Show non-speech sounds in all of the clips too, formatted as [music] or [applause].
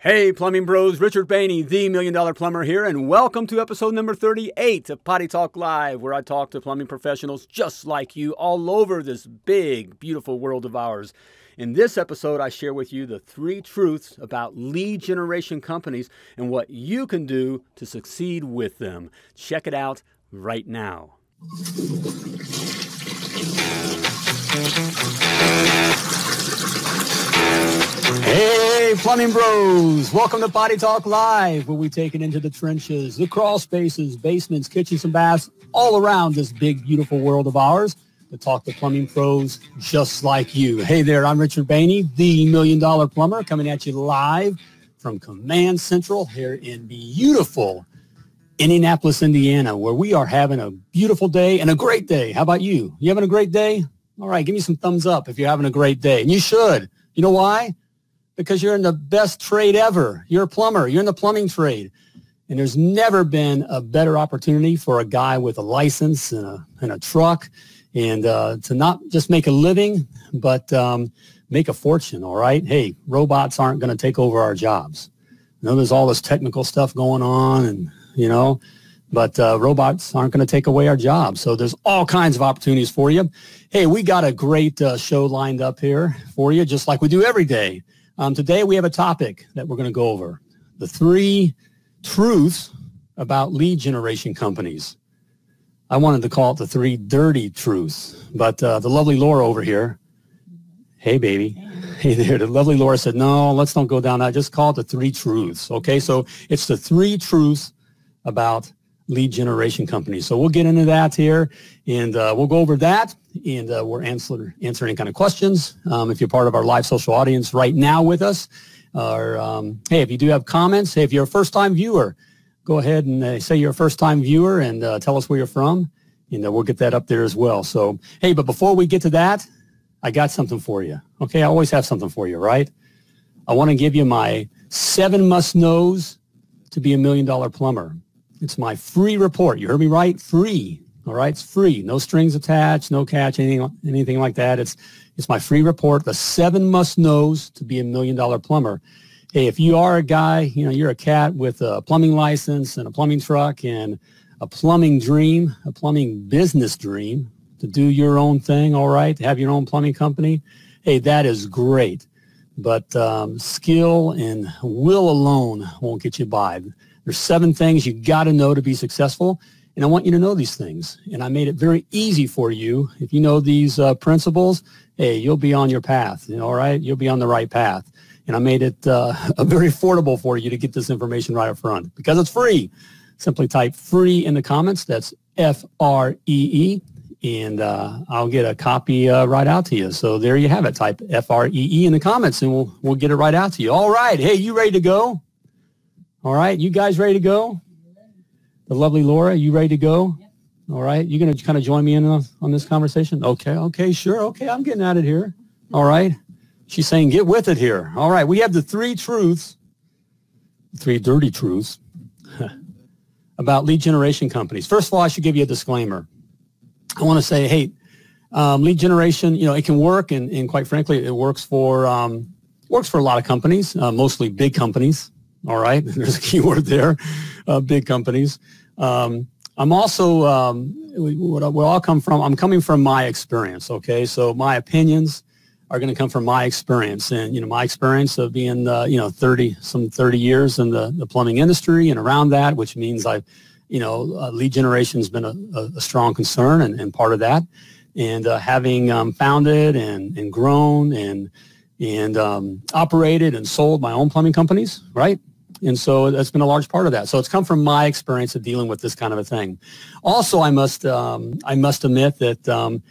Hey, plumbing bros, Richard Bainey, the Million Dollar Plumber here, and welcome to episode number 38 of Potty Talk Live, where I talk to plumbing professionals just like you all over this big, beautiful world of ours. In this episode, I share with you the three truths about lead generation companies and what you can do to succeed with them. Check it out right now. Hey, plumbing bros! Welcome to Potty Talk Live, where we take it into the trenches, the crawl spaces, basements, kitchens, and baths, all around this big, beautiful world of ours to talk to plumbing pros just like you. Hey there, I'm Richard Bainey, the Million Dollar Plumber, coming at you live from Command Central here in beautiful Indianapolis, Indiana, where we are having a beautiful day and a great day. How about you? You having a great day? All right, give me some thumbs up if you're having a great day. And you should. You know why? Because you're in the best trade ever. You're a plumber. You're in the plumbing trade. And there's never been a better opportunity for a guy with a license and a, and a truck and uh, to not just make a living, but um, make a fortune, all right? Hey, robots aren't going to take over our jobs. I know there's all this technical stuff going on and, you know, but uh, robots aren't going to take away our jobs. So there's all kinds of opportunities for you. Hey, we got a great uh, show lined up here for you, just like we do every day. Um, today we have a topic that we're going to go over. The three truths about lead generation companies. I wanted to call it the three dirty truths, but uh, the lovely Laura over here, hey baby, hey there, the lovely Laura said, no, let's don't go down that. Just call it the three truths. Okay, so it's the three truths about lead generation companies. So we'll get into that here and uh, we'll go over that and uh, we'll answer, answer any kind of questions. Um, if you're part of our live social audience right now with us, or um, hey, if you do have comments, hey, if you're a first time viewer, go ahead and uh, say you're a first time viewer and uh, tell us where you're from and uh, we'll get that up there as well. So, hey, but before we get to that, I got something for you. Okay, I always have something for you, right? I want to give you my seven must knows to be a million dollar plumber. It's my free report. You heard me right? Free. All right. It's free. No strings attached, no catch, anything, anything like that. It's, it's my free report. The seven must knows to be a million dollar plumber. Hey, if you are a guy, you know, you're a cat with a plumbing license and a plumbing truck and a plumbing dream, a plumbing business dream to do your own thing. All right. To have your own plumbing company. Hey, that is great. But um, skill and will alone won't get you by. There's seven things you got to know to be successful. And I want you to know these things. And I made it very easy for you. If you know these uh, principles, hey, you'll be on your path. You know, all right? You'll be on the right path. And I made it uh, [laughs] very affordable for you to get this information right up front because it's free. Simply type free in the comments. That's F-R-E-E. And uh, I'll get a copy uh, right out to you. So there you have it. Type F-R-E-E in the comments and we'll, we'll get it right out to you. All right. Hey, you ready to go? All right, you guys ready to go? The lovely Laura, you ready to go? All right, you gonna kind of join me in on, on this conversation? Okay, okay, sure, okay, I'm getting at it here. All right, she's saying get with it here. All right, we have the three truths, three dirty truths [laughs] about lead generation companies. First of all, I should give you a disclaimer. I want to say, hey, um, lead generation, you know, it can work, and, and quite frankly, it works for um, works for a lot of companies, uh, mostly big companies. All right, [laughs] there's a keyword there, uh, big companies. Um, I'm also um, what we all come from. I'm coming from my experience. Okay, so my opinions are going to come from my experience, and you know my experience of being uh, you know 30 some 30 years in the, the plumbing industry and around that, which means I've you know uh, lead generation has been a, a, strong concern and, and part of that, and uh, having um, founded and and grown and and um, operated and sold my own plumbing companies, right? And so that's been a large part of that. So it's come from my experience of dealing with this kind of a thing. Also, I must um, I must admit that um,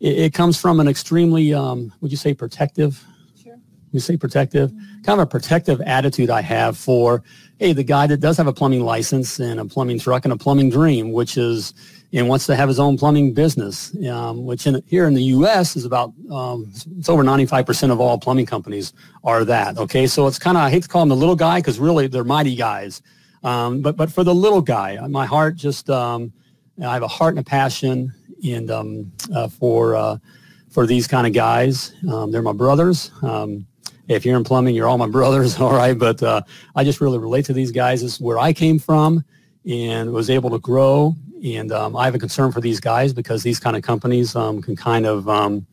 it, it, comes from an extremely um, would you say protective? Sure. You say protective, mm-hmm. kind of a protective attitude I have for hey the guy that does have a plumbing license and a plumbing truck and a plumbing dream, which is and wants to have his own plumbing business, um, which in, here in the U.S. is about um, it's over 95% of all plumbing companies are that. Okay, so it's kind of I hate to call them the little guy because really they're mighty guys, um, but but for the little guy, my heart just um, I have a heart and a passion and um, uh, for uh, for these kind of guys. Um, they're my brothers. If you're in plumbing, you're all my [laughs] brothers, all right. But uh, I just really relate to these guys. This is where I came from and was able to grow. And um, I have a concern for these guys because these kind of companies um, can kind of um,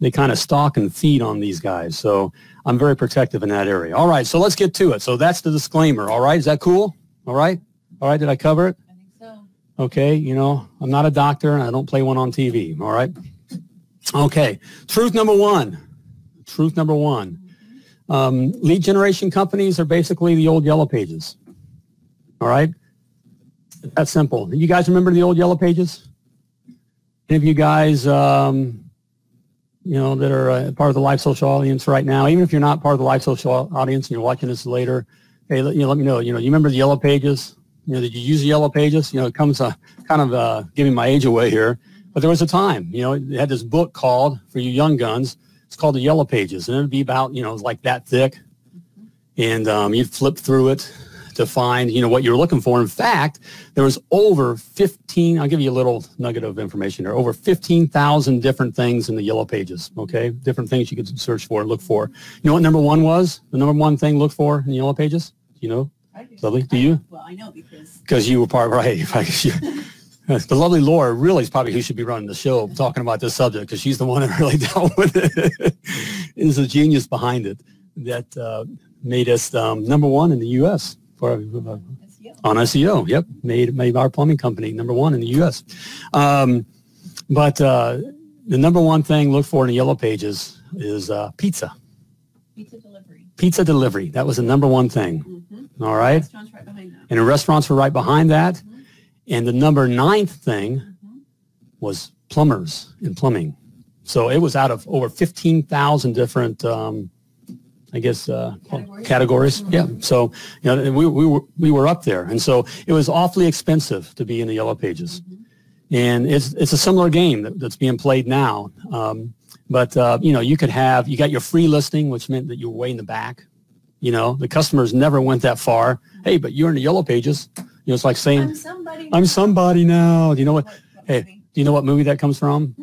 they kind of stalk and feed on these guys. So I'm very protective in that area. All right, so let's get to it. So that's the disclaimer. All right, is that cool? All right, all right. Did I cover it? I think so. Okay, you know I'm not a doctor and I don't play one on TV. All right. Okay, truth number one. Truth number one. Um, lead generation companies are basically the old yellow pages. All right. That's simple. You guys remember the old yellow pages? Any of you guys, um, you know, that are uh, part of the live social audience right now, even if you're not part of the live social audience and you're watching this later, hey, you know, let me know. You know, you remember the yellow pages? You know, did you use the yellow pages? You know, it comes uh, kind of uh, giving my age away here, but there was a time. You know, they had this book called for you young guns. It's called the Yellow Pages, and it'd be about you know like that thick, and um, you'd flip through it to find, you know, what you're looking for. In fact, there was over 15, I'll give you a little nugget of information there, over 15,000 different things in the yellow pages, okay? Different things you could search for and look for. You know what number one was? The number one thing look for in the yellow pages? You know? I do. Lovely. Do you? Well, I know because Because you were part, right. [laughs] The lovely Laura really is probably who should be running the show talking about this subject because she's the one that [laughs] really dealt with it. is a genius behind it that uh, made us um, number one in the U.S. for uh, on SEO. Yep, made made our plumbing company number one in the U.S. Um, but uh, the number one thing look for in the yellow pages is uh, pizza. Pizza delivery. Pizza delivery. That was the number one thing. Mm-hmm. All right, Restaurants right behind that. and the restaurants were right behind that. Mhm. And the number ninth thing Mhm. was plumbers and plumbing. So it was out of over fifteen thousand different. Um, I guess uh, Categories? categories. Yeah. So you know, we, we were we were up there, and so it was awfully expensive to be in the yellow pages. Mhm. And it's it's a similar game that, that's being played now. Um, but uh, you know, you could have you got your free listing, which meant that you were way in the back. You know, the customers never went that far. Hey, but you're in the yellow pages. You know, it's like saying, I'm somebody. "I'm somebody now." Do you know what? Hey, do you know what movie that comes from?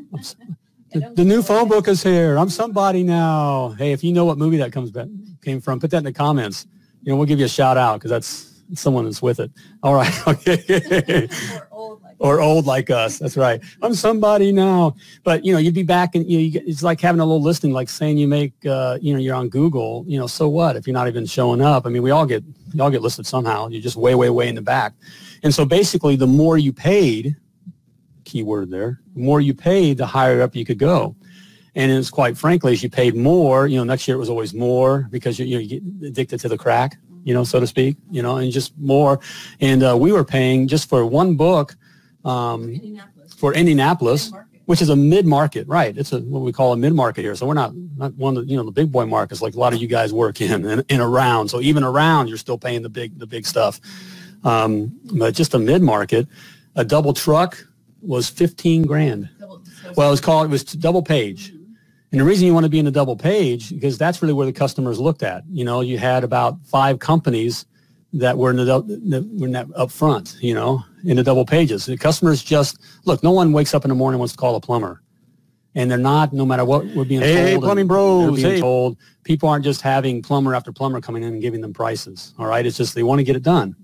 I'm s- I The, the new phone book is here. I'm somebody now. Hey, if you know what movie that comes back came from, put that in the comments. You know, we'll give you a shout out because that's someone that's with it. All right. [laughs] Okay. [laughs] or old like or old like us. That's right. I'm somebody now. But you know, you'd be back and you know, you get, it's like having a little listing, like saying you make, uh, you know, you're on Google. You know, so what if you're not even showing up? I mean, we all get, you all get listed somehow. You're just way, way, way in the back. And so basically, the more you paid, keyword there, the more you paid, the higher up you could go. And it's quite frankly, as you paid more, you know, next year it was always more because you, you, know, you get addicted to the crack, you know, so to speak, you know, and just more. And uh, we were paying just for one book um, Indianapolis. for Indianapolis, which is a mid-market, right? It's a what we call a mid-market here. So we're not not one of the, you know the big boy markets like a lot of you guys work in and, and around. So even around, you're still paying the big the big stuff. Um, but just a mid-market, a double truck was 15 grand. Double- Well, it was called it was double page. Mhm. And the reason you want to be in the double page because that's really where the customers looked at. You know, you had about five companies that were in the that were in that up front. You know, in the double pages. The customers just look. No one wakes up in the morning and wants to call a plumber, and they're not. No matter what we're being Hey, told. hey, and plumbing they're bros, being hey. told people aren't just having plumber after plumber coming in and giving them prices. All right, it's just they want to get it done,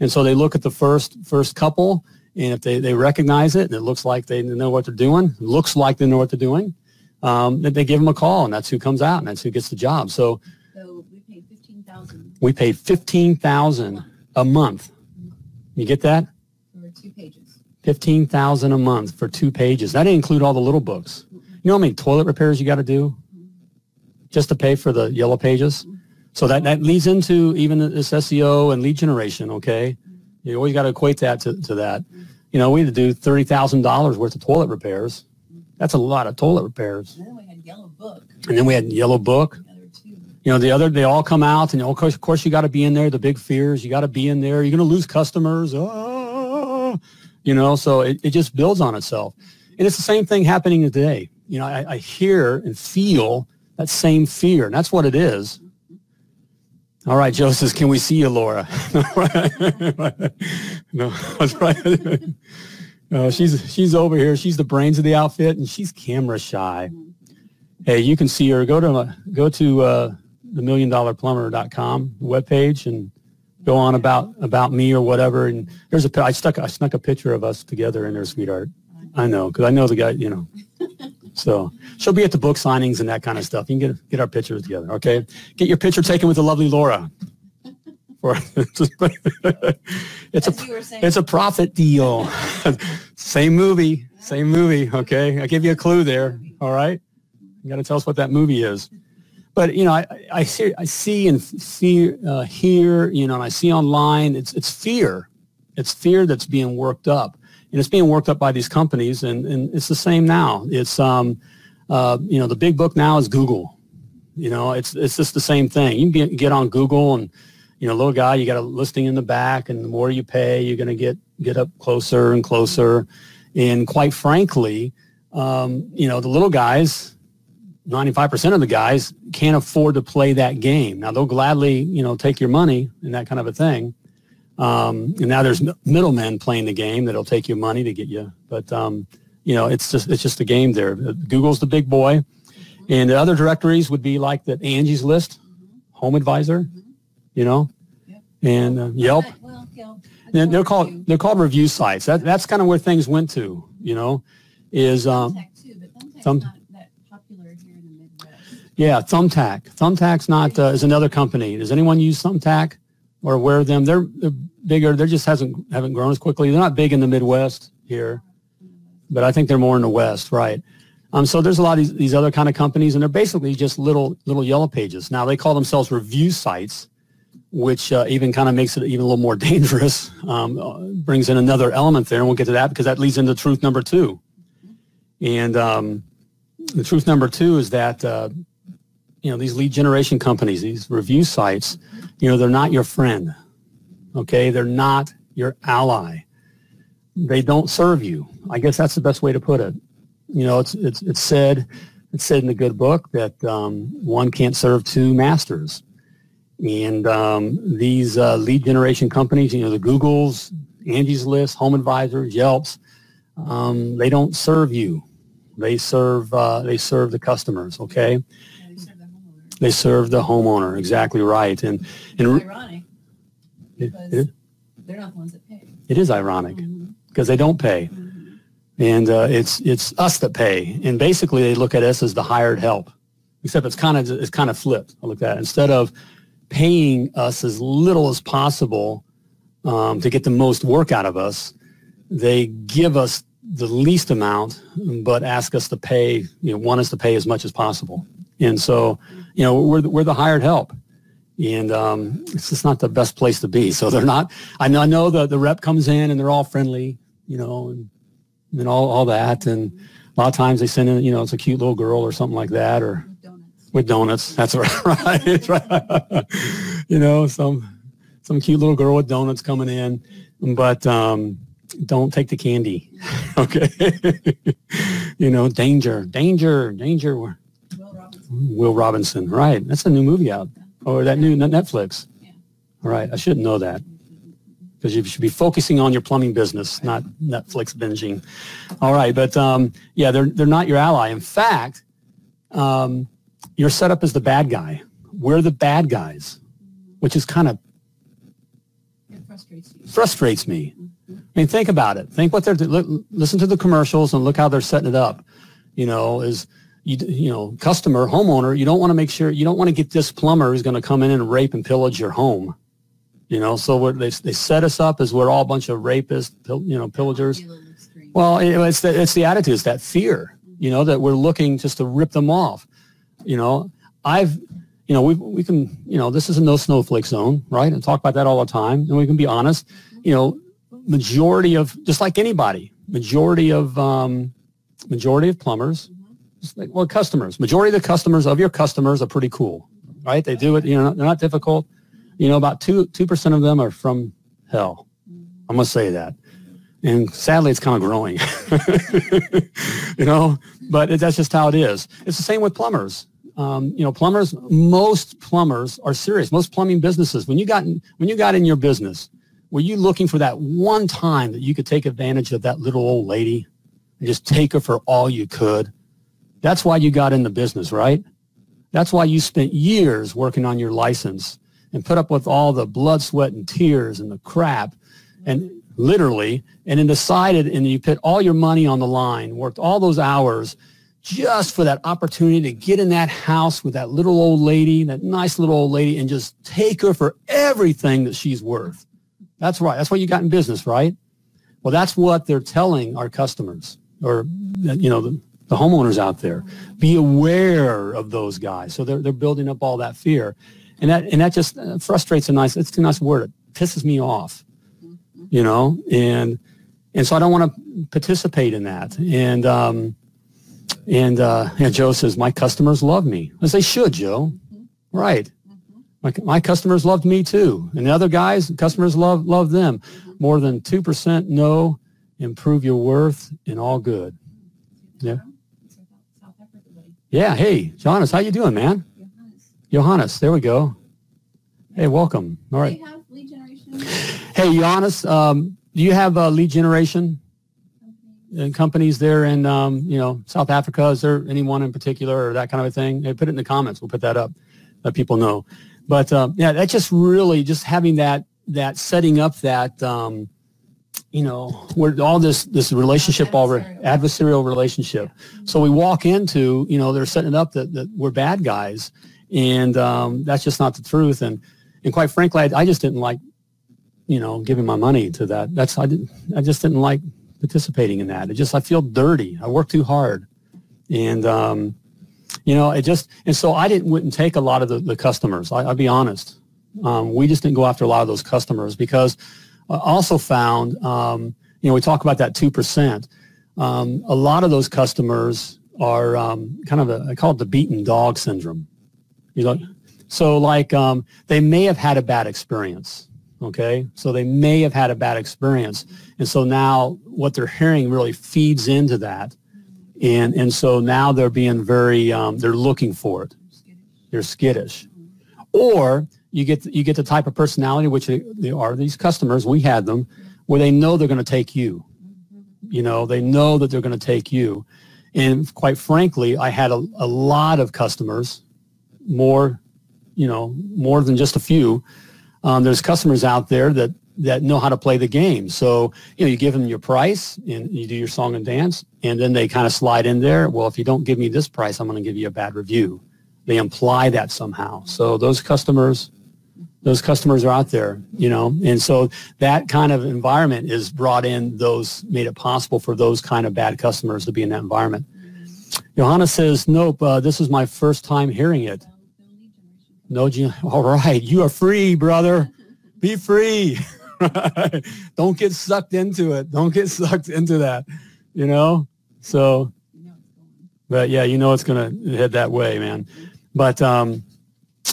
and so they look at the first first couple. And if they, they recognize it and it looks like they know what they're doing, looks like they know what they're doing, um, that they give them a call and that's who comes out and that's who gets the job. So So we paid fifteen thousand we paid 15000 a month. You get that? for two pages. 15000 a month for two pages. That didn't include all the little books. You know how many toilet repairs you got to do just to pay for the yellow pages? So that, that leads into even this SEO and lead generation, okay? You always got to equate that to, to that. You know, we had to do $30,000 worth of toilet repairs. That's a lot of toilet repairs. And then we had yellow book. And then we had yellow book. The other two. You know, the other, they all come out and oh, of course, of course you got to be in there. The big fears, you got to be in there. You're going to lose customers. Oh, you know, so it, it just builds on itself. And it's the same thing happening today. You know, I, I hear and feel that same fear and that's what it is. All right, says, can we see you, Laura? [laughs] no, that's right. [laughs] No, she's, she's over here. She's the brains of the outfit and she's camera shy. Hey, you can see her. Go to, go to, uh, the million dollar plumber.com webpage and go on about about me or whatever. And there's a I stuck I snuck a picture of us together in there, sweetheart. I know because I know the guy. You know. So she'll be at the book signings and that kind of stuff. You can get get our pictures together. Okay, get your picture taken with the lovely Laura. [laughs] It's a As you were saying. it's a profit deal. [laughs] same movie, same movie. Okay, I give you a clue there. All right, you got to tell us what that movie is. But you know, I, I see I see and see uh, here, you know, and I see online. It's it's fear. It's fear that's being worked up, and it's being worked up by these companies, and, and it's the same now. It's um, uh, you know, the big book now is Google. You know, it's it's just the same thing. You can get, get on Google and you know, little guy, you got a listing in the back, and the more you pay, you're going to get get up closer and closer. And quite frankly, um, you know, the little guys, 95% of the guys can't afford to play that game. Now they'll gladly, you know, take your money and that kind of a thing. Um, and now there's middlemen playing the game that'll take you money to get you. But um, you know, it's just it's just a game there. Uh, Google's the big boy, and the other directories would be like the Angie's List, Home Advisor, you know, Yep. and uh, Yelp. Well, Yelp. They're, they're called they're called review sites. That that's kind of where things went to. You know, is um, Thumbtack too, but Thumbtack's not that popular here in the Midwest. yeah, Thumbtack. Thumbtack's not uh, is another company. Does anyone use Thumbtack or aware of them? They're, they're bigger. They just hasn't haven't grown as quickly. They're not big in the Midwest here, but I think they're more in the West, right? Um, so there's a lot of these, these other kind of companies, and they're basically just little little yellow pages. Now they call themselves review sites, which uh, even kind of makes it even a little more [laughs] dangerous. Um, uh, brings in another element there, and we'll get to that because that leads into truth number two. And um, the truth number two is that uh, you know these lead generation companies, these review sites, you know they're not your friend. Okay, they're not your ally. They don't serve you. I guess that's the best way to put it. You know, it's it's it's said it's said in the good book that um, one can't serve two masters. And um, these uh, lead generation companies, you know, the Googles, Angie's List, Home Advisors, Yelps, um, they don't serve you. They serve uh, they serve the customers. Okay, they serve the homeowner. they serve the homeowner. Exactly right. And and It's ironic because it, they're not the ones that pay. it is ironic Mhm. because they don't pay, Mhm. and uh, it's it's us that pay. And basically, they look at us as the hired help. Except it's kind of it's kind of flipped. I look at it instead of paying us as little as possible um, to get the most work out of us, they give us the least amount, but ask us to pay, you know, want us to pay as much as possible. And so, you know, we're, the- we're the hired help. And um, it's just not the best place to be. So they're not, I know, I know the, the rep comes in and they're all friendly, you know, and, and all, all that. And a lot of times they send in, you know, it's a cute little girl or something like that, or With donuts. with donuts. That's [laughs] right. That's right. you know, some some cute little girl with donuts coming in, but um, don't take the candy. [laughs] okay. [laughs] you know, danger, danger, danger. Will Robinson. Right. That's a new movie out, or that new Netflix. Yeah. All right. I shouldn't know that because you should be focusing on your plumbing business, not Netflix binging. All right, but um, yeah, they're they're not your ally. In fact, um, you're set up as the bad guy. We're the bad guys, which is kind of It frustrates frustrates me. Mhm. I mean, think about it. Think what they're li- listen to the commercials and look how they're setting it up. You know, is you you know customer homeowner. You don't want to make sure you don't want to get this plumber who's going to come in and rape and pillage your home. You know, so they they set us up as we're all a bunch of rapists, you know, pillagers. Well, it's the, it's the attitude, it's that fear, you know, that we're looking just to rip them off. You know, I've, you know, we we can, you know, this is a no snowflake zone, right? And talk about that all the time, and we can be honest. You know, majority of just like anybody, majority of um, majority of plumbers, just like well, customers, majority of the customers of your customers are pretty cool, right? They do it, you know, they're not difficult. You know, about two two percent of them are from hell. I'm gonna say that and sadly it's kind of growing [laughs] you know but it, that's just how it is it's the same with plumbers um, you know plumbers most plumbers are serious most plumbing businesses when you got in, when you got in your business were you looking for that one time that you could take advantage of that little old lady and just take her for all you could that's why you got in the business right That's why you spent years working on your license and put up with all the blood, sweat, and tears and the crap, and literally, and then decided, and you put all your money on the line, worked all those hours just for that opportunity to get in that house with that little old lady, that nice little old lady, and just take her for everything that she's worth. That's right. That's what you got in business, right? Well, that's what they're telling our customers or, you know, the, the homeowners out there. Be aware of those guys. So they're, they're building up all that fear. And that, and that just uh, frustrates a nice, it's a nice word. It pisses me off, you know, and, and so I don't want to participate in that. And, um, and, uh, yeah, Joe says, my customers love me. As they should, Joe. Right. My, my customers loved me too. And the other guys, customers love, love them. More than 2% know, improve your worth in all good. Yeah. Yeah. Hey, Johannes, how you doing, man? Johannes, there we go. Hey, welcome. All right. Hey, Johannes, um, do you have uh, lead generation and companies there in, um, you know, South Africa? Is there anyone in particular or that kind of a thing? Hey, put it in the comments. We'll put that up. Let people know. But uh, yeah, that's just really just having that that setting up that um, you know where all this this relationship all adversarial. adversarial relationship. So we walk into you know they're setting it up that, that we're bad guys, and um, that's just not the truth. And and quite frankly, I, I just didn't like you know giving my money to that. That's I didn't I just didn't like participating in that. It just I feel dirty. I work too hard, and um, you know, it just, and so I didn't, wouldn't take a lot of the, the customers. I, will be honest. Um, we just didn't go after a lot of those customers because also found, um, you know, we talk about that 2%. Um, a lot of those customers are um, kind of a, I call it the beaten dog syndrome. You know, so like um, they may have had a bad experience. Okay. So they may have had a bad experience. And so now what they're hearing really feeds into that and and so now they're being very um, they're looking for it. They're skittish, or you get you get the type of personality which are these customers. We had them where they know they're going to take you. You know, they know that they're going to take you. And quite frankly, I had a, a lot of customers, more, you know, more than just a few. Um, there's customers out there that that know how to play the game. So, you know, you give them your price and you do your song and dance, and then they kind of slide in there. Well, if you don't give me this price, I'm going to give you a bad review. They imply that somehow. So those customers, those customers are out there, you know, and so that kind of environment is brought in those, made it possible for those kind of bad customers to be in that environment. Johannes says, nope, uh, this is my first time hearing it. No, [laughs] all right, you are free, brother. Be free. [laughs] Don't get sucked into it. Don't get sucked into that, you know? So, but yeah, you know it's going to head that way, man. But, um,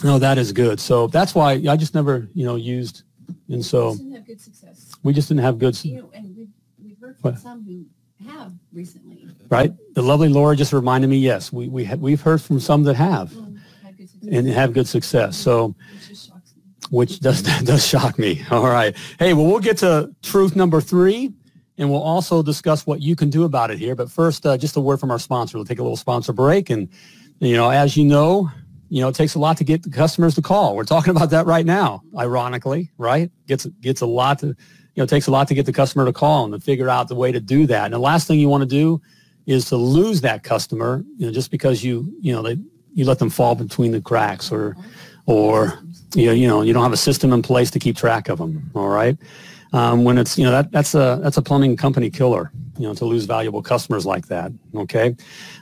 no, that is good. So that's why I just never, you know, used. And so we just didn't have good success. We just didn't have good. You know, and we've, we've heard from what? some who have recently. Right. The lovely Laura just reminded me. Yes, we we have, we've heard from some that have, mm, and have good success. So which does [laughs] that does shock me. All right. Hey, well, we'll get to truth number three, and we'll also discuss what you can do about it here. But first, uh, just a word from our sponsor. We'll take a little sponsor break, and you know, as you know, you know, it takes a lot to get the customers to call. We're talking about that right now. Ironically, right? Gets gets a lot to, you know, takes a lot to get the customer to call and to figure out the way to do that. And the last thing you want to do is to lose that customer, you know, just because you, you know, they you let them fall between the cracks or or you, you know you don't have a system in place to keep track of them all right um, when it's you know that that's a that's a plumbing company killer you know to lose valuable customers like that okay?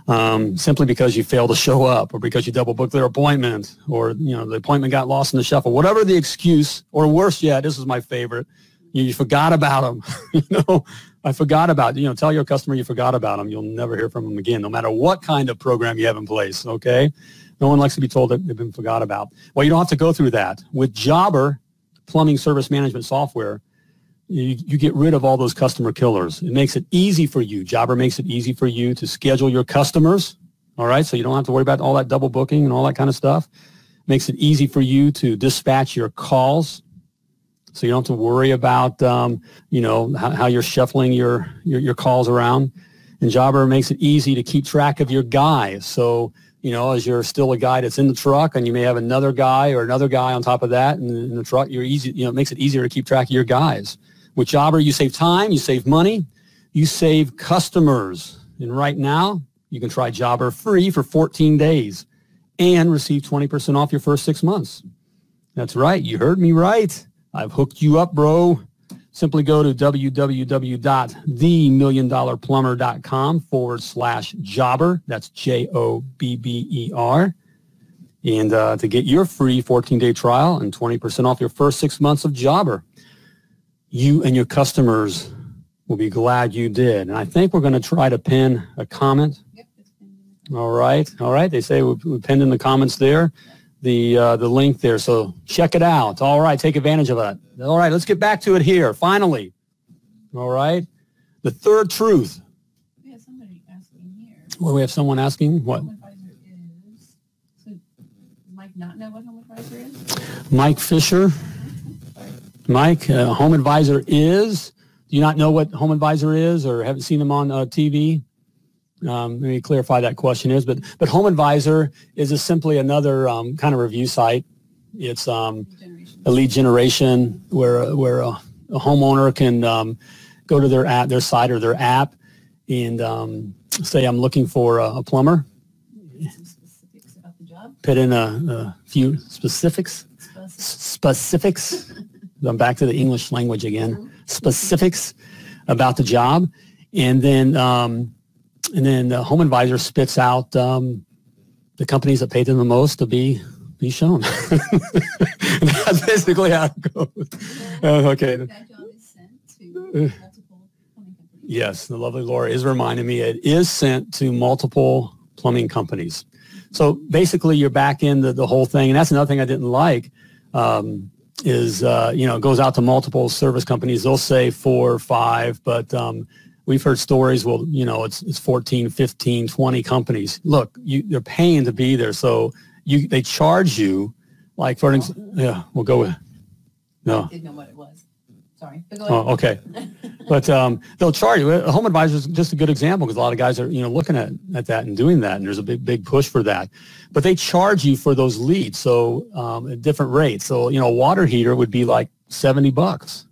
Um, simply because you fail to show up or because you double book their appointment or you know the appointment got lost in the shuffle. Whatever the excuse or worse yet this is my favorite you, you forgot about them [laughs] you know? I forgot about you know tell your customer you forgot about them you'll never hear from them again no matter what kind of program you have in place okay? No one likes to be told that they've been forgot about. Well, you don't have to go through that. With Jobber plumbing service management software, you, you get rid of all those customer killers. It makes it easy for you. Jobber makes it easy for you to schedule your customers. All right. So you don't have to worry about all that double booking and all that kind of stuff. Makes it easy for you to dispatch your calls. So you don't have to worry about, um, you know, how, how you're shuffling your, your, your calls around. And Jobber makes it easy to keep track of your guys. So you know, as you're still a guy that's in the truck and you may have another guy or another guy on top of that in the truck, you're easy, you know, it makes it easier to keep track of your guys. With Jobber, you save time, you save money, you save customers. And right now, you can try Jobber free for 14 days and receive 20% off your first six months. That's right. You heard me right. I've hooked you up, bro. Simply go to www.themilliondollarplumber.com forward slash jobber. That's J-O-B-B-E-R. And uh, to get your free 14-day trial and 20% off your first six months of jobber, you and your customers will be glad you did. And I think we're going to try to pin a comment. All right. All right. They say we, we pinned in the comments there the uh, the link there. So check it out. All right, take advantage of that. All right, let's get back to it here. Finally, all right, the third truth. We have somebody asking here. Well, we have someone asking what? Home advisor is. So, Mike not know what home advisor is? Mike Fisher. Mike, uh, home advisor is. Do you not know what home advisor is, or haven't seen them on uh, TV? Um, let me clarify that question is, but but Home Advisor is a simply another um, kind of review site. It's um, a lead generation where where a, a homeowner can um, go to their app, their site or their app, and um, say I'm looking for a, a plumber. Some specifics about the job. Put in a, a few specifics. Specifics. I'm back to the English language again. Specifics about the job, and then um, and then the home advisor spits out um, the companies that paid them the most to be be shown. [laughs] That's basically how it goes. Uh, okay. That job is sent to multiple plumbing companies. Yes, the lovely Laura is reminding me it is sent to multiple plumbing companies. So basically, you're back in the, the whole thing, and that's another thing I didn't like. Um, is uh, you know goes out to multiple service companies. They'll say four or five, but um, we've heard stories. Well, you know it's it's 14, 15, 20 companies. Look, you, they're paying to be there, so you they charge you like for ex- yeah. We'll go with no. I Didn't know what it was. Sorry. But go ahead. Oh, okay. [laughs] But um, they'll charge you. A home advisor is just a good example because a lot of guys are, you know, looking at, at that and doing that, and there's a big, big push for that. But they charge you for those leads, so um, at different rates. So you know, a water heater would be like seventy bucks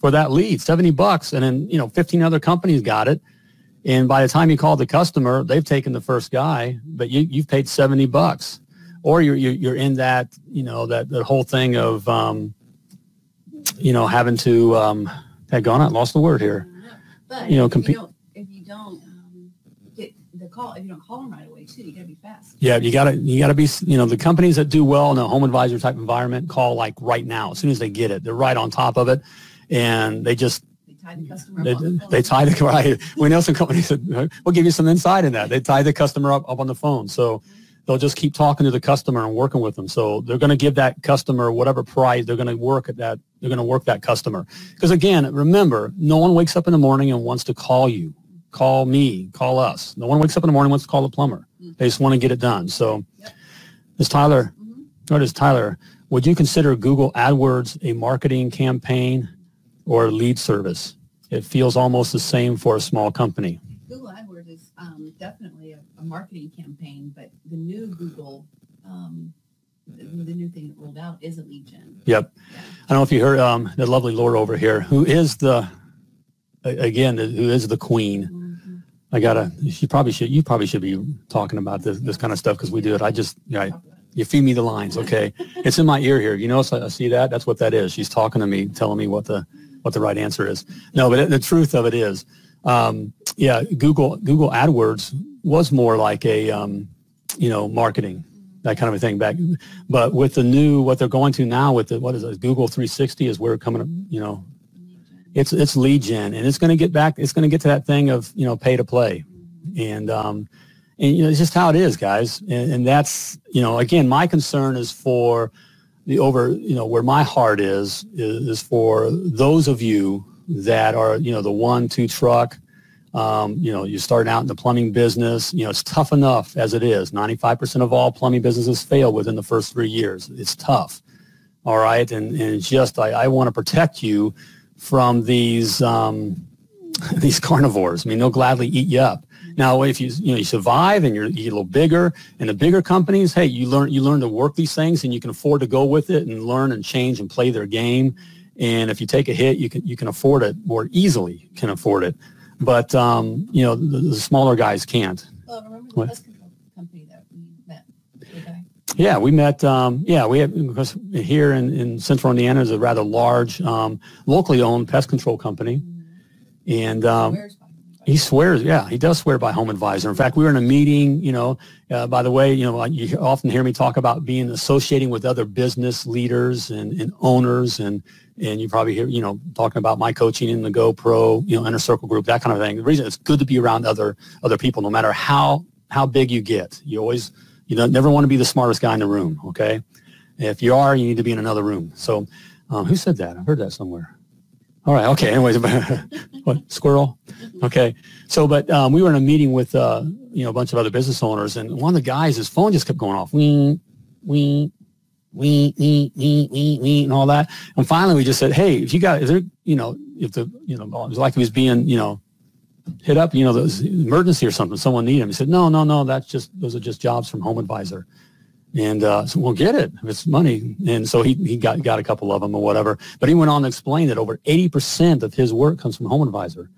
for that lead, seventy bucks, and then you know, fifteen other companies got it. And by the time you call the customer, they've taken the first guy, but you you've paid seventy bucks, or you're you're, you're in that you know that that whole thing of um, you know having to um, had gone. I lost the word here. But You know, if compete- you don't, if you don't um, get the call, if you don't call them right away too, you gotta be fast. Yeah, you gotta you gotta be you know the companies that do well in a home advisor type environment call like right now as soon as they get it. They're right on top of it, and they just They tie the customer they, up on the phone. they tie the [laughs] right. We know some companies that we'll give you some insight in that. They tie the customer up up on the phone, so they'll just keep talking to the customer and working with them. So they're going to give that customer whatever price they're going to work at that. They're going to work that customer because again, remember, no one wakes up in the morning and wants to call you, call me, call us. No one wakes up in the morning and wants to call the plumber. They just want to get it done. So, Yep. is Tyler? Mhm. What is Tyler? Would you consider Google AdWords a marketing campaign or a lead service? It feels almost the same for a small company. Google AdWords is um, definitely a, a marketing campaign, but the new Google, um, the, the new thing that rolled out is a lead gen. Yep. Yeah. I don't know if you heard um, the lovely Laura over here, who is the, again, who is the queen. Mhm. I gotta, she probably should, you probably should be talking about this, this kind of stuff because we do it. I just, I- Talk about it. you feed me the lines. Okay. [laughs] it's in my ear here. You notice I I see that? That's what that is. She's talking to me, telling me what the, what the right answer is. No, but the truth of it is, um, yeah, Google, Google AdWords was more like a, um, you know, marketing, that kind of a thing back. But with the new, what they're going to now with the, what is it? Google 360 is where coming, you know, it's, it's lead gen and it's going to get back, it's going to get to that thing of, you know, pay to play. And, um, and you know, it's just how it is, guys. And, and that's, you know, again, my concern is for the over, you know, where my heart is, is, is for those of you that are, you know, the one, two truck, um, you know, you're starting out in the plumbing business, you know, it's tough enough as it is. 95% of all plumbing businesses fail within the first three years. It's tough. All right. And, and it's just, I, I want to protect you from these, um, [laughs] these carnivores. I mean, they'll gladly eat you up. Now, if you you know you survive and you're you get a little bigger, and the bigger companies, hey, you learn you learn to work these things, and you can afford to go with it and learn and change and play their game. And if you take a hit, you can you can afford it more easily. Can afford it, but um, you know the, the smaller guys can't. Well, remember the pest control company that we met? Yeah, we met. Um, yeah, we have because here in, in Central Indiana is a rather large, um, locally owned pest control company, and he swears. Yeah, he does swear by Home Advisor. In fact, we were in a meeting. You know, uh, by the way, you know, you often hear me talk about being associating with other business leaders and, and owners, and and you probably hear, you know, talking about my coaching in the GoPro, you know, inner circle group, that kind of thing. The reason it's good to be around other other people, no matter how how big you get. You always you don't never want to be the smartest guy in the room. Okay, if you are, you need to be in another room. So, um, who said that? I heard that somewhere. All right. Okay. Anyways, [laughs] what squirrel? Okay. So, but um, we were in a meeting with uh, you know a bunch of other business owners, and one of the guys, his phone just kept going off. We, we, we, we, we, we, we, and all that. And finally, we just said, hey, if you got, if there, you know, if the, you know, it was like he was being, you know, hit up, you know, those emergency or something, someone need him. He said, no, no, no, that's just, those are just jobs from Home Advisor. And uh, so we'll get it if it's money. And so he, he got, got a couple of them or whatever. But he went on to explain that over 80% of his work comes from Home Advisor.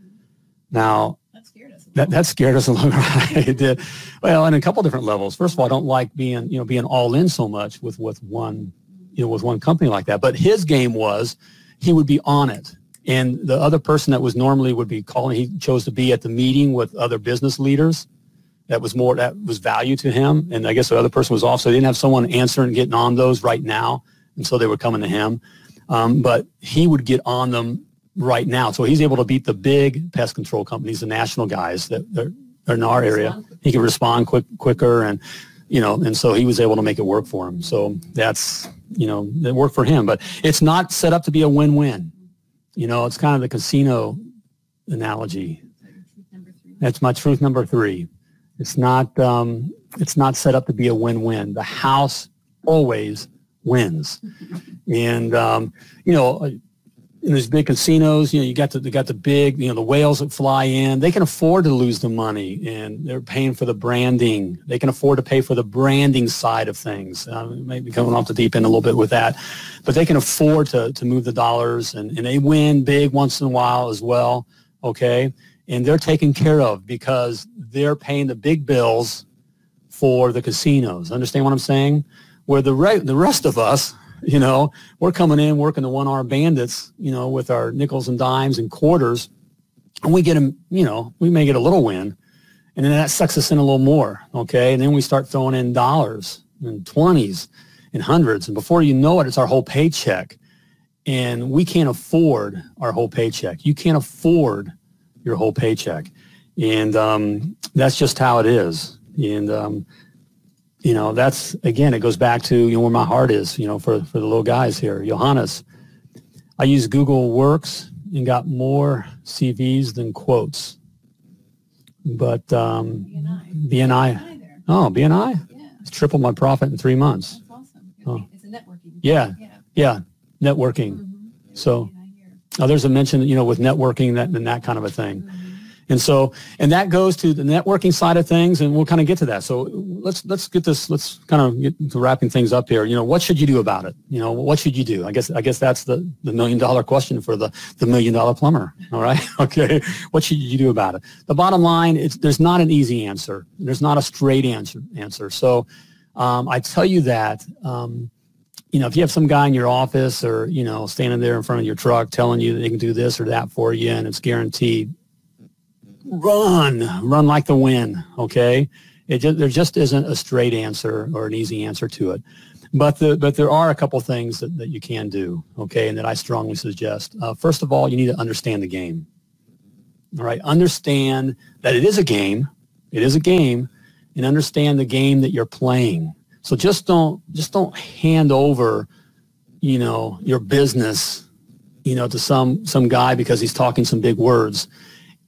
Now, That scared us. that, that scared us a little [laughs] bit. it did. Well, in a couple different levels. First of all, I don't like being, you know, being all in so much with, with one, you know, with one company like that. But his game was he would be on it. And the other person that was normally would be calling, he chose to be at the meeting with other business leaders. That was more, that was value to him. And I guess the other person was off. So they didn't have someone answering, getting on those right now. And so they were coming to him. Um, but he would get on them right now. So he's able to beat the big pest control companies, the national guys that that are in our area. He can respond quick, quicker, and you know, and so he was able to make it work for him. So that's you know, it worked for him. But it's not set up to be a win-win. You know, it's kind of the casino analogy. That's my truth number three. It's not um, it's not set up to be a win-win. The house always wins, and um, you know, in these big casinos, you know, you got the they got the big, you know, the whales that fly in. They can afford to lose the money, and they're paying for the branding. They can afford to pay for the branding side of things. Um, maybe coming off the deep end a little bit with that, but they can afford to to move the dollars, and and they win big once in a while as well. Okay, and they're taken care of because they're paying the big bills for the casinos. Understand what I'm saying? Where the re- the rest of us, you know, we're coming in working the one arm bandits, you know, with our nickels and dimes and quarters, and we get them, you know, we may get a little win, and then that sucks us in a little more, okay? And then we start throwing in dollars and twenties and hundreds, and before you know it, it's our whole paycheck, and we can't afford our whole paycheck. You can't afford your whole paycheck, and um, that's just how it is. And um, you know, that's again, it goes back to you know where my heart is. You know, for for the little guys here, Johannes. I use Google Works and got more CVs than quotes, but um, BNI. BNI. Oh, BNI. Yeah. It's tripled my profit in three months. That's awesome. Oh. It's a networking. Yeah. Yeah. Yeah, networking. Mhm. So Yeah, I hear. uh, there's a mention, you know, with networking that and that kind of a thing. Mhm. And so, and that goes to the networking side of things, and we'll kind of get to that. So let's let's get this. Let's kind of get to wrapping things up here. You know, what should you do about it? You know, what should you do? I guess I guess that's the the million dollar question for the the million dollar plumber. All right, [laughs] okay. What should you do about it? The bottom line is there's not an easy answer. There's not a straight answer. Answer. So um, I tell you that. Um, you know, if you have some guy in your office or, you know, standing there in front of your truck telling you that they can do this or that for you and it's guaranteed, run, run like the wind. Okay. It just, there just isn't a straight answer or an easy answer to it. But the, but there are a couple things that, that you can do. Okay. And that I strongly suggest. Uh, first of all, you need to understand the game. All right. Understand that it is a game. It is a game and understand the game that you're playing. So just don't, just don't hand over, you know, your business, you know, to some, some guy because he's talking some big words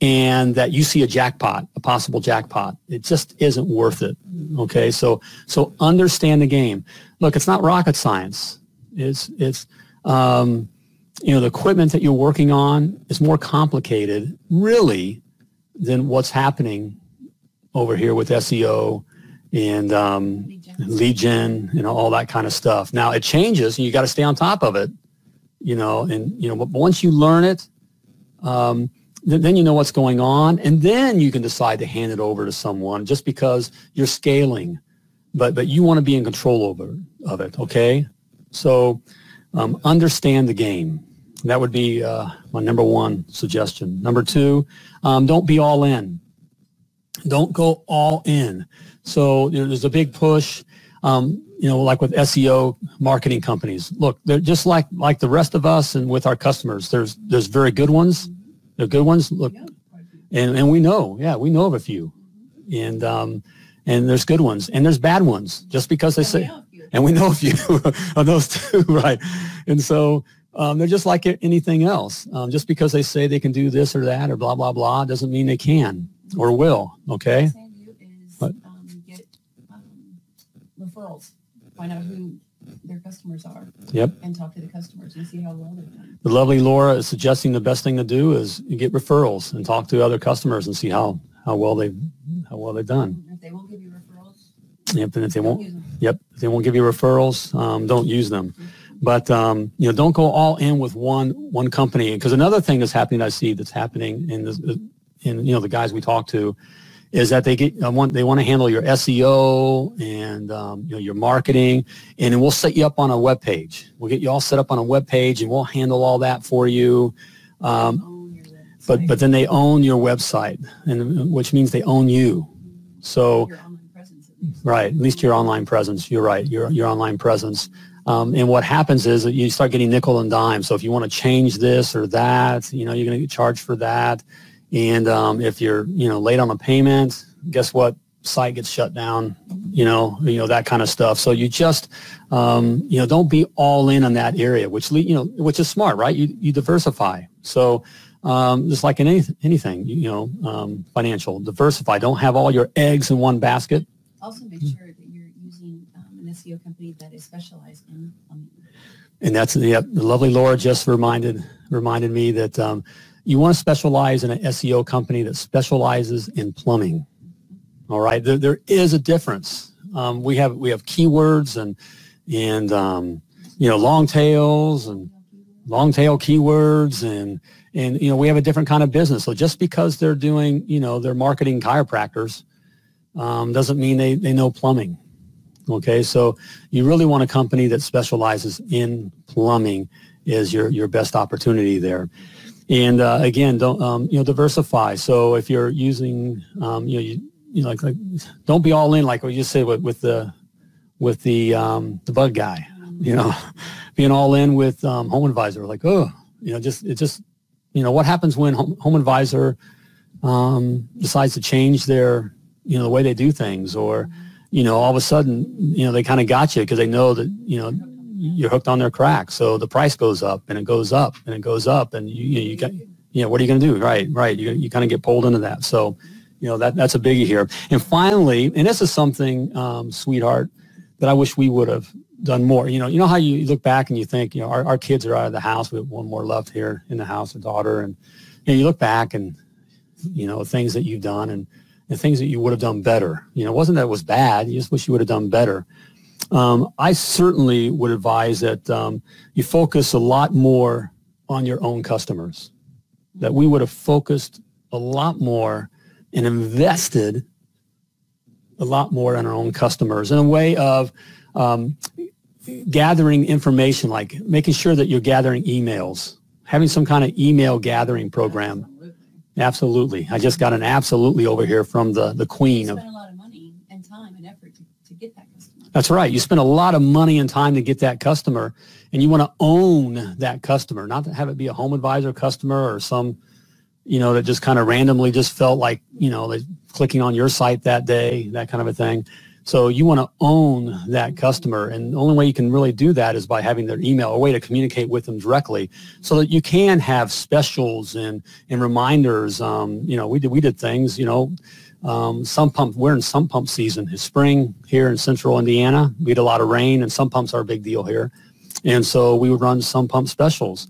and that you see a jackpot, a possible jackpot. It just isn't worth it. Okay. So, so understand the game. Look, it's not rocket science. It's, it's, um, you know, the equipment that you're working on is more complicated really than what's happening over here with SEO and um, Lead gen. gen and all that kind of stuff. Now it changes and you got to stay on top of it, you know, and, you know, but once you learn it, um, th- then you know what's going on and then you can decide to hand it over to someone just because you're scaling, but, but you want to be in control over of it. Okay. So um, understand the game. That would be uh, my number one suggestion. Number two, um, don't be all in. Don't go all in. So there's a big push, um, you know, like with SEO marketing companies. Look, they're just like like the rest of us and with our customers. There's there's very good ones. They're good ones. Look, Yeah, quite a few. and and we know, yeah, we know of a few, and um, and there's good ones and there's bad ones. Just because they say we know a few. and we know a [laughs] few of those too, [laughs] right? And so um, they're just like anything else. Um, just because they say they can do this or that or blah blah blah doesn't mean they can or will. Okay. What I'm saying to you is um, get um, referrals. Find out who their customers are. Yep. And talk to the customers and see how well they're done. The lovely Laura is suggesting the best thing to do is you get referrals and talk to other customers and see how how well they how well they've done. If they won't give you referrals, Yep. And if they won't. Yep. If they won't give you referrals, um, don't use them. But um, you know, don't go all in with one one company. Because another thing that's happening, I see that's happening in the in you know the guys we talk to, is that they get uh, want they want to handle your SEO and um, you know your marketing, and then we'll set you up on a web page. We'll get you all set up on a web page, and we'll handle all that for you. Um, but but then they own your website, and which means they own you. So your online presence at least. Right, at least your online presence. You're right, your your online presence. Um, and what happens is that you start getting nickel and dime. So if you want to change this or that, you know, you're going to get charged for that. And um, if you're, you know, late on a payment, guess what? Site gets shut down. You know, you know that kind of stuff. So you just, um, you know, don't be all in on that area, which le- you know, which is smart, right? You you diversify. So um, just like in any, anything, you know, um, financial, diversify. Don't have all your eggs in one basket. Also make sure that you're using um, an SEO company that is specialized in plumbing. And that's yep, the lovely Laura just reminded reminded me that um, you want to specialize in an SEO company that specializes in plumbing. All right, there, there is a difference. Um, we have we have keywords and and um, you know long tails and long tail keywords and and you know we have a different kind of business. So just because they're doing you know they're marketing chiropractors um, doesn't mean they they know plumbing. Okay, so you really want a company that specializes in plumbing is your your best opportunity there. And uh, again, don't um, you know diversify. So if you're using um, you know you, you know like, like don't be all in like what you said with, with the with the um, the bug guy. You know, being all in with um, Home Advisor like oh you know just it just you know what happens when Home, home Advisor um, decides to change their you know the way they do things or you know all of a sudden you know they kind of got you because they know that you know you're hooked on their crack. So the price goes up and it goes up and it goes up and you you, you got you know what are you going to do? Right right. You, you kind of get pulled into that. So you know that that's a biggie here. And finally and this is something um, sweetheart that i wish we would have done more. You know you know how you look back and you think you know our, our kids are out of the house. We have one more left here in the house a daughter. And you, know, you look back and you know things that you've done and the things that you would have done better. You know, it wasn't that it was bad. You just wish you would have done better. Um, I certainly would advise that um, you focus a lot more on your own customers. That we would have focused a lot more and invested a lot more on our own customers in a way of um, gathering information, like making sure that you're gathering emails, having some kind of email gathering program. Absolutely. Absolutely. I just got an absolutely over here from the, the queen of spend a lot of money and time and effort to, to get that customer. That's right. You spend a lot of money and time to get that customer and you want to own that customer, not to have it be a home advisor customer or some, you know, that just kind of randomly just felt like, you know, they clicking on your site that day, that kind of a thing. So you want to own that customer. And the only way you can really do that is by having their email, a way to communicate with them directly so that you can have specials and, and reminders. Um, you know, we did, we did things, you know, um, sump pump, we're in sump pump season. It's spring here in central Indiana. We had a lot of rain and sump pumps are a big deal here. And so we would run sump pump specials.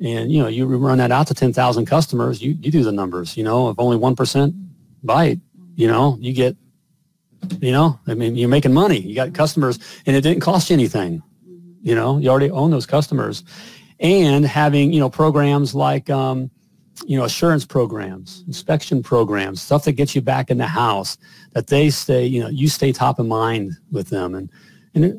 And, you know, you run that out to 10,000 customers, you, you do the numbers, you know, if only 1% buy it, You know, you get, you know, I mean, you're making money. You got customers, and it didn't cost you anything. You know, you already own those customers, and having you know programs like. Um, you know, assurance programs, inspection programs, stuff that gets you back in the house, that they stay, you know, you stay top of mind with them. And, and it,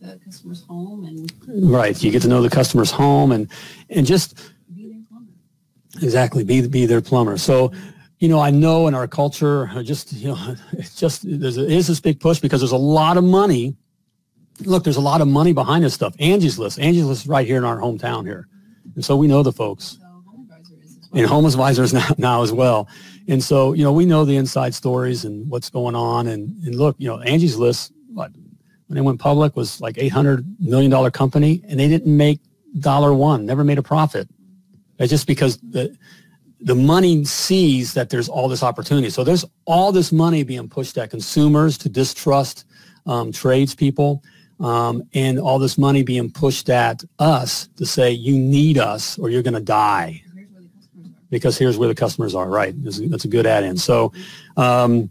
the customer's home and right, you get to know the customer's home and, and just be their. Exactly, be, be their plumber. So, you know, I know in our culture, uh, just, you know, [laughs] it's just, there's a, is this big push because there's a lot of money. Look, there's a lot of money behind this stuff. Angie's List, Angie's List is right here in our hometown here. And so we know the folks and home advisors [laughs] now, now as well. And so, you know, we know the inside stories and what's going on. And, and look, you know, Angie's List, what, when they went public was like $800 million company and they didn't make dollar one, never made a profit. It's just because the, the money sees that there's all this opportunity. So there's all this money being pushed at consumers to distrust um, tradespeople um, and all this money being pushed at us to say, you need us or you're going to die because here's where the customers are. Right. That's, a good add-in. So um,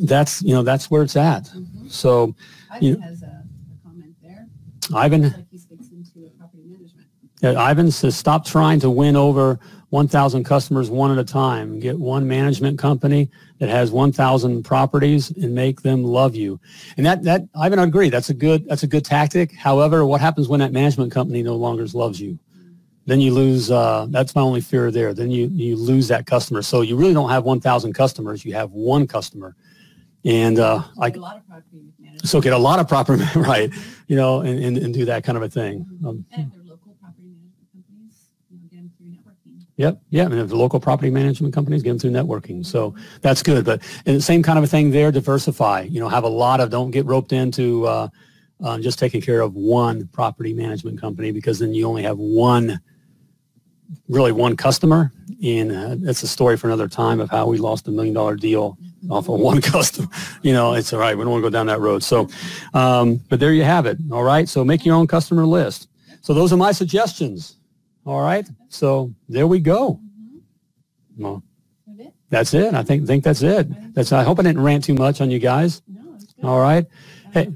that's, you know, that's where it's at. Mm-hmm. So, Ivan you know, has a, a, comment there. Ivan, like into property management. Yeah, Ivan says, stop trying to win over 1,000 customers one at a time. Get one management company that has 1,000 properties and make them love you. And that, that, Ivan, I agree. That's a good, that's a good tactic. However, what happens when that management company no longer loves you? Then you lose. Uh, that's my only fear there. Then you you lose that customer. So you really don't have 1,000 customers. You have one customer, and uh, I a lot of property management. So get a lot of property [laughs] right, you know, and, and, and do that kind of a thing. Mm-hmm. Um, and if they're local property management companies, you know, get them through networking. Yep, yeah, and if the local property management companies get them through networking, so that's good. But the same kind of a thing there. Diversify. You know, have a lot of. Don't get roped into. Uh, um, just taking care of one property management company because then you only have one really one customer. And uh, that's a story for another time of how we lost a million dollar deal off of one [laughs] customer. You know, it's all right. We don't want to go down that road. So, um, but there you have it. All right. So make your own customer list. So those are my suggestions. All right. So there we go. Well, that's it. I think think that's it. That's. I hope I didn't rant too much on you guys. All right. Hey.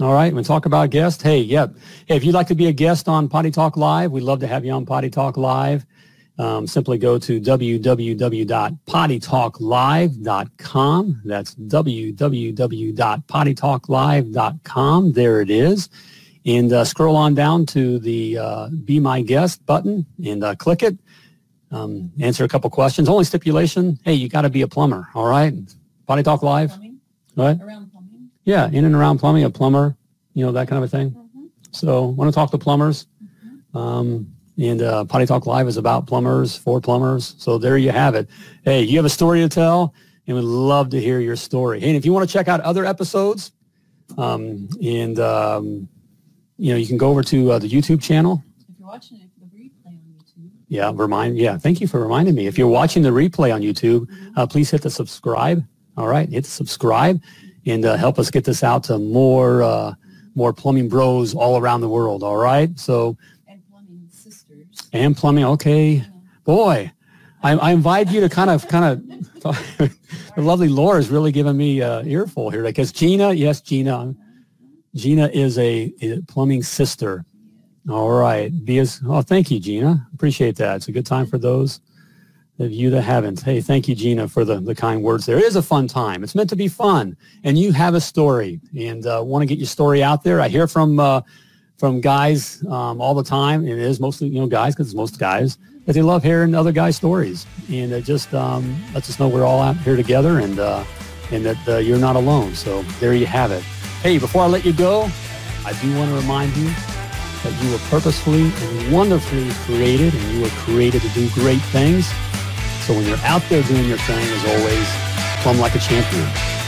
All right, we'll talk about guests. Hey, yep. Hey, if you'd like to be a guest on Potty Talk Live, we'd love to have you on Potty Talk Live. Um, simply go to www.pottytalklive.com. That's www.pottytalklive.com. There it is. And uh, scroll on down to the uh, Be My Guest button and uh, click it. Um, answer a couple questions. Only stipulation, hey, you got to be a plumber, all right? Potty Talk Live. What? Around yeah, in and around plumbing, a plumber, you know, that kind of a thing. Mm-hmm. So want to talk to plumbers. Mm-hmm. Um, and uh, Potty Talk Live is about plumbers, for plumbers. So there you have it. Hey, you have a story to tell, and we'd love to hear your story. Hey, and if you want to check out other episodes, um, and um, you know, you can go over to uh, the YouTube channel. If you're watching it, the replay on YouTube. Yeah, remind. Yeah, thank you for reminding me. If you're watching the replay on YouTube, mm-hmm. uh, please hit the subscribe. All right, hit subscribe and uh, help us get this out to more uh, more plumbing bros all around the world. All right, so and plumbing sisters and plumbing. Okay, yeah. boy, I, I, invite you to kind of kind of. [laughs] the lovely Laura is really giving me a earful here because Gina, yes, Gina, Gina is a, a plumbing sister. All right, be as oh, thank you, Gina. Appreciate that. It's a good time for those of you that haven't. Hey, thank you, Gina, for the, the kind words there. It is a fun time. It's meant to be fun. And you have a story and uh, want to get your story out there. I hear from uh, from guys um, all the time, and it is mostly, you know, guys, because it's most guys, that they love hearing other guys' stories. And it just um, lets us know we're all out here together and, uh, and that uh, you're not alone. So there you have it. Hey, before I let you go, I do want to remind you that you were purposefully and wonderfully created and you were created to do great things. So when you're out there doing your thing, as always, plumb like a champion.